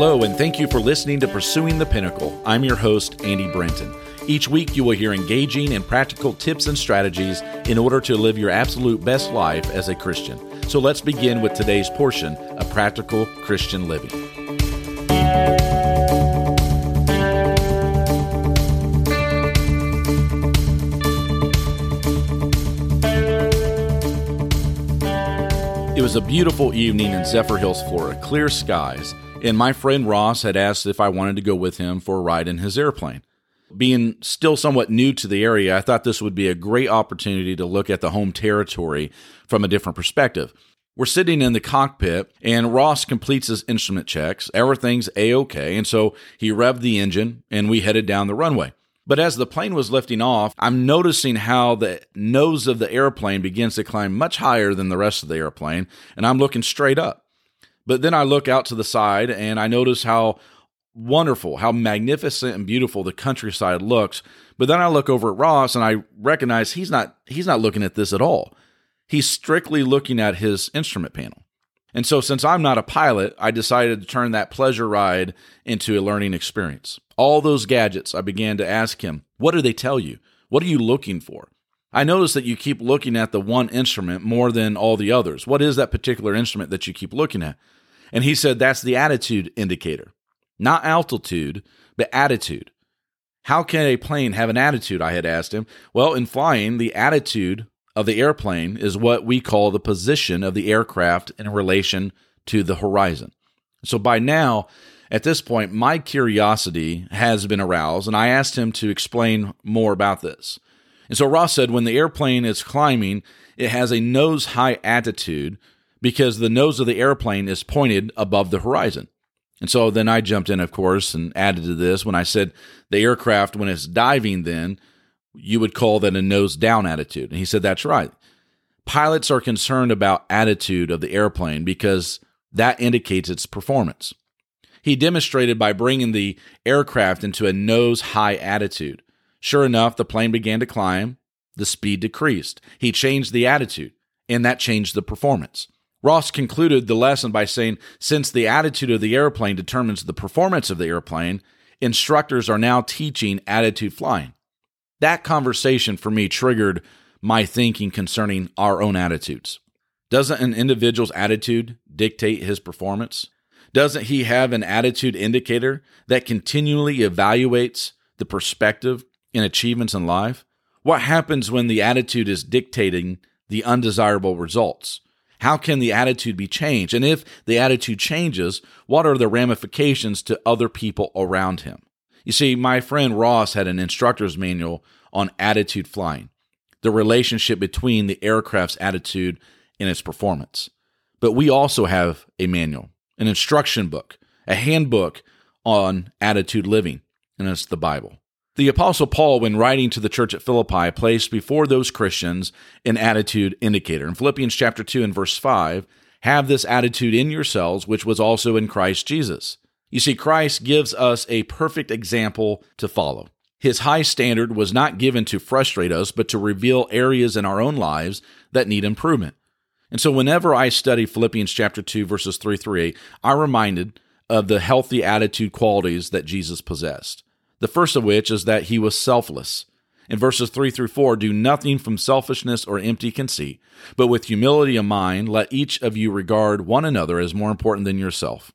Hello, and thank you for listening to Pursuing the Pinnacle. I'm your host, Andy Brenton. Each week, you will hear engaging and practical tips and strategies in order to live your absolute best life as a Christian. So let's begin with today's portion of Practical Christian Living. It was a beautiful evening in Zephyrhills, Florida, clear skies, and my friend Ross had asked if I wanted to go with him for a ride in his airplane. Being still somewhat new to the area, I thought this would be a great opportunity to look at the home territory from a different perspective. We're sitting in the cockpit, and Ross completes his instrument checks. Everything's A OK, and so he revved the engine, and we headed down the runway. But as the plane was lifting off, I'm noticing how the nose of the airplane begins to climb much higher than the rest of the airplane, and I'm looking straight up. But then I look out to the side and I notice how wonderful, how magnificent and beautiful the countryside looks. But then I look over at Ross and I recognize he's not he's not looking at this at all. He's strictly looking at his instrument panel. And so since I'm not a pilot, I decided to turn that pleasure ride into a learning experience. All those gadgets, I began to ask him, what do they tell you? What are you looking for? I notice that you keep looking at the one instrument more than all the others. What is that particular instrument that you keep looking at? And he said that's the attitude indicator not altitude, but attitude. How can a plane have an attitude? I had asked him. Well, in flying, the attitude of the airplane is what we call the position of the aircraft in relation to the horizon. So by now, at this point, my curiosity has been aroused, and I asked him to explain more about this. And so Ross said when the airplane is climbing, it has a nose high attitude because the nose of the airplane is pointed above the horizon. And so then I jumped in, of course, and added to this when I said the aircraft, when it's diving, then you would call that a nose down attitude. And he said, that's right. Pilots are concerned about attitude of the airplane because that indicates its performance. He demonstrated by bringing the aircraft into a nose high attitude. Sure enough, the plane began to climb, the speed decreased. He changed the attitude, and that changed the performance. Ross concluded the lesson by saying since the attitude of the airplane determines the performance of the airplane, instructors are now teaching attitude flying. That conversation for me triggered my thinking concerning our own attitudes. Doesn't an individual's attitude dictate his performance? Doesn't he have an attitude indicator that continually evaluates the perspective and achievements in life? What happens when the attitude is dictating the undesirable results? How can the attitude be changed? And if the attitude changes, what are the ramifications to other people around him? You see, my friend Ross had an instructor's manual on attitude flying, the relationship between the aircraft's attitude and its performance. But we also have a manual, an instruction book, a handbook on attitude living, and it's the Bible. The Apostle Paul, when writing to the church at Philippi, placed before those Christians an attitude indicator. In Philippians chapter 2 and verse 5, have this attitude in yourselves, which was also in Christ Jesus. You see, Christ gives us a perfect example to follow. His high standard was not given to frustrate us, but to reveal areas in our own lives that need improvement. And so, whenever I study Philippians chapter 2, verses 3 through 8, I'm reminded of the healthy attitude qualities that Jesus possessed. The first of which is that he was selfless. In verses 3 through 4, do nothing from selfishness or empty conceit, but with humility of mind, let each of you regard one another as more important than yourself.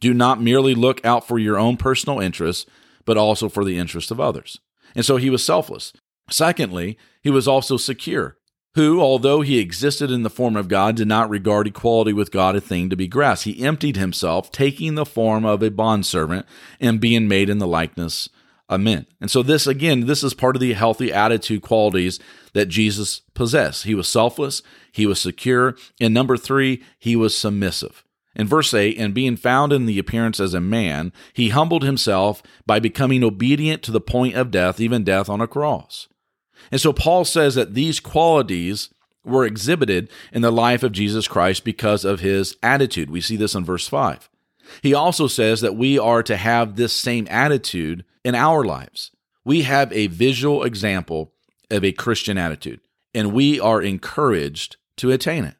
Do not merely look out for your own personal interests, but also for the interests of others. And so he was selfless. Secondly, he was also secure, who, although he existed in the form of God, did not regard equality with God a thing to be grasped. He emptied himself, taking the form of a bondservant and being made in the likeness Amen. And so, this again, this is part of the healthy attitude qualities that Jesus possessed. He was selfless, he was secure. And number three, he was submissive. In verse 8, and being found in the appearance as a man, he humbled himself by becoming obedient to the point of death, even death on a cross. And so, Paul says that these qualities were exhibited in the life of Jesus Christ because of his attitude. We see this in verse 5. He also says that we are to have this same attitude in our lives. We have a visual example of a Christian attitude, and we are encouraged to attain it.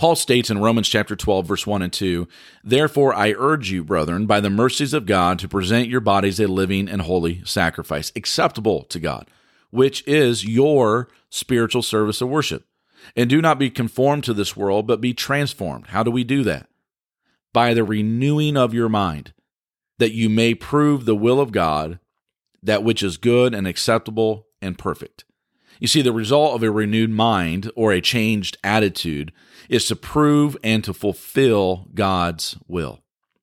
Paul states in Romans chapter 12 verse 1 and 2, "Therefore I urge you, brethren, by the mercies of God, to present your bodies a living and holy sacrifice, acceptable to God, which is your spiritual service of worship. And do not be conformed to this world, but be transformed." How do we do that? By the renewing of your mind, that you may prove the will of God, that which is good and acceptable and perfect. You see, the result of a renewed mind or a changed attitude is to prove and to fulfill God's will.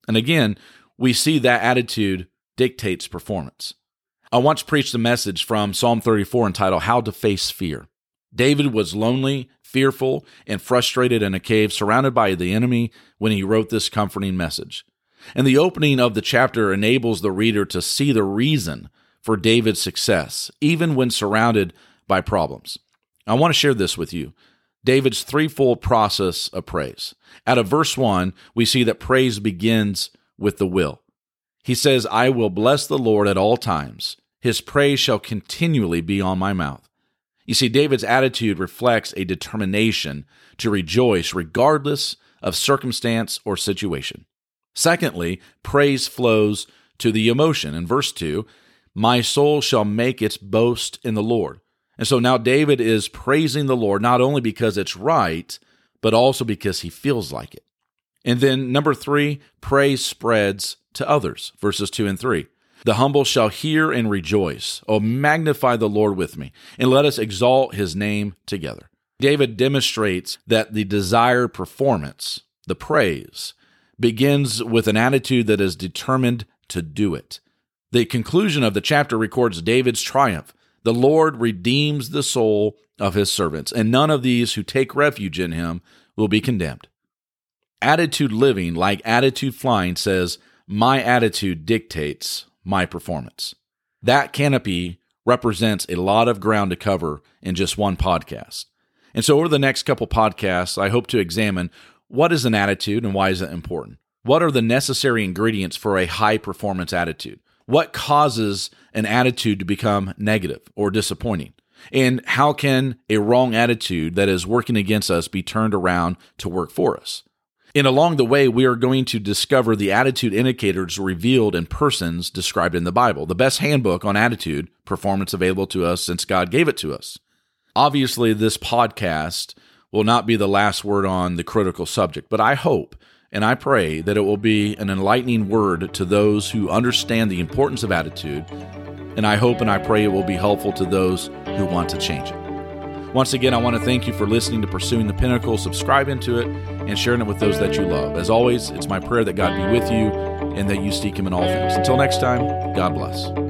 And again, we see that attitude dictates performance. I once preached a message from Psalm 34 entitled How to Face Fear. David was lonely, fearful, and frustrated in a cave surrounded by the enemy when he wrote this comforting message. And the opening of the chapter enables the reader to see the reason for David's success, even when surrounded by problems. I want to share this with you. David's threefold process of praise. Out of verse 1, we see that praise begins with the will. He says, I will bless the Lord at all times. His praise shall continually be on my mouth. You see, David's attitude reflects a determination to rejoice regardless of circumstance or situation. Secondly, praise flows to the emotion. In verse 2, my soul shall make its boast in the Lord. And so now David is praising the Lord not only because it's right, but also because he feels like it. And then number three, praise spreads to others, verses two and three. The humble shall hear and rejoice. Oh, magnify the Lord with me, and let us exalt his name together. David demonstrates that the desired performance, the praise, begins with an attitude that is determined to do it. The conclusion of the chapter records David's triumph the Lord redeems the soul of his servants, and none of these who take refuge in him will be condemned. Attitude living, like attitude flying, says, My attitude dictates my performance. That canopy represents a lot of ground to cover in just one podcast. And so, over the next couple podcasts, I hope to examine what is an attitude and why is it important? What are the necessary ingredients for a high performance attitude? What causes an attitude to become negative or disappointing? And how can a wrong attitude that is working against us be turned around to work for us? And along the way, we are going to discover the attitude indicators revealed in persons described in the Bible, the best handbook on attitude performance available to us since God gave it to us. Obviously, this podcast will not be the last word on the critical subject, but I hope and I pray that it will be an enlightening word to those who understand the importance of attitude. And I hope and I pray it will be helpful to those who want to change it. Once again, I want to thank you for listening to Pursuing the Pinnacle, subscribing to it, and sharing it with those that you love. As always, it's my prayer that God be with you and that you seek Him in all things. Until next time, God bless.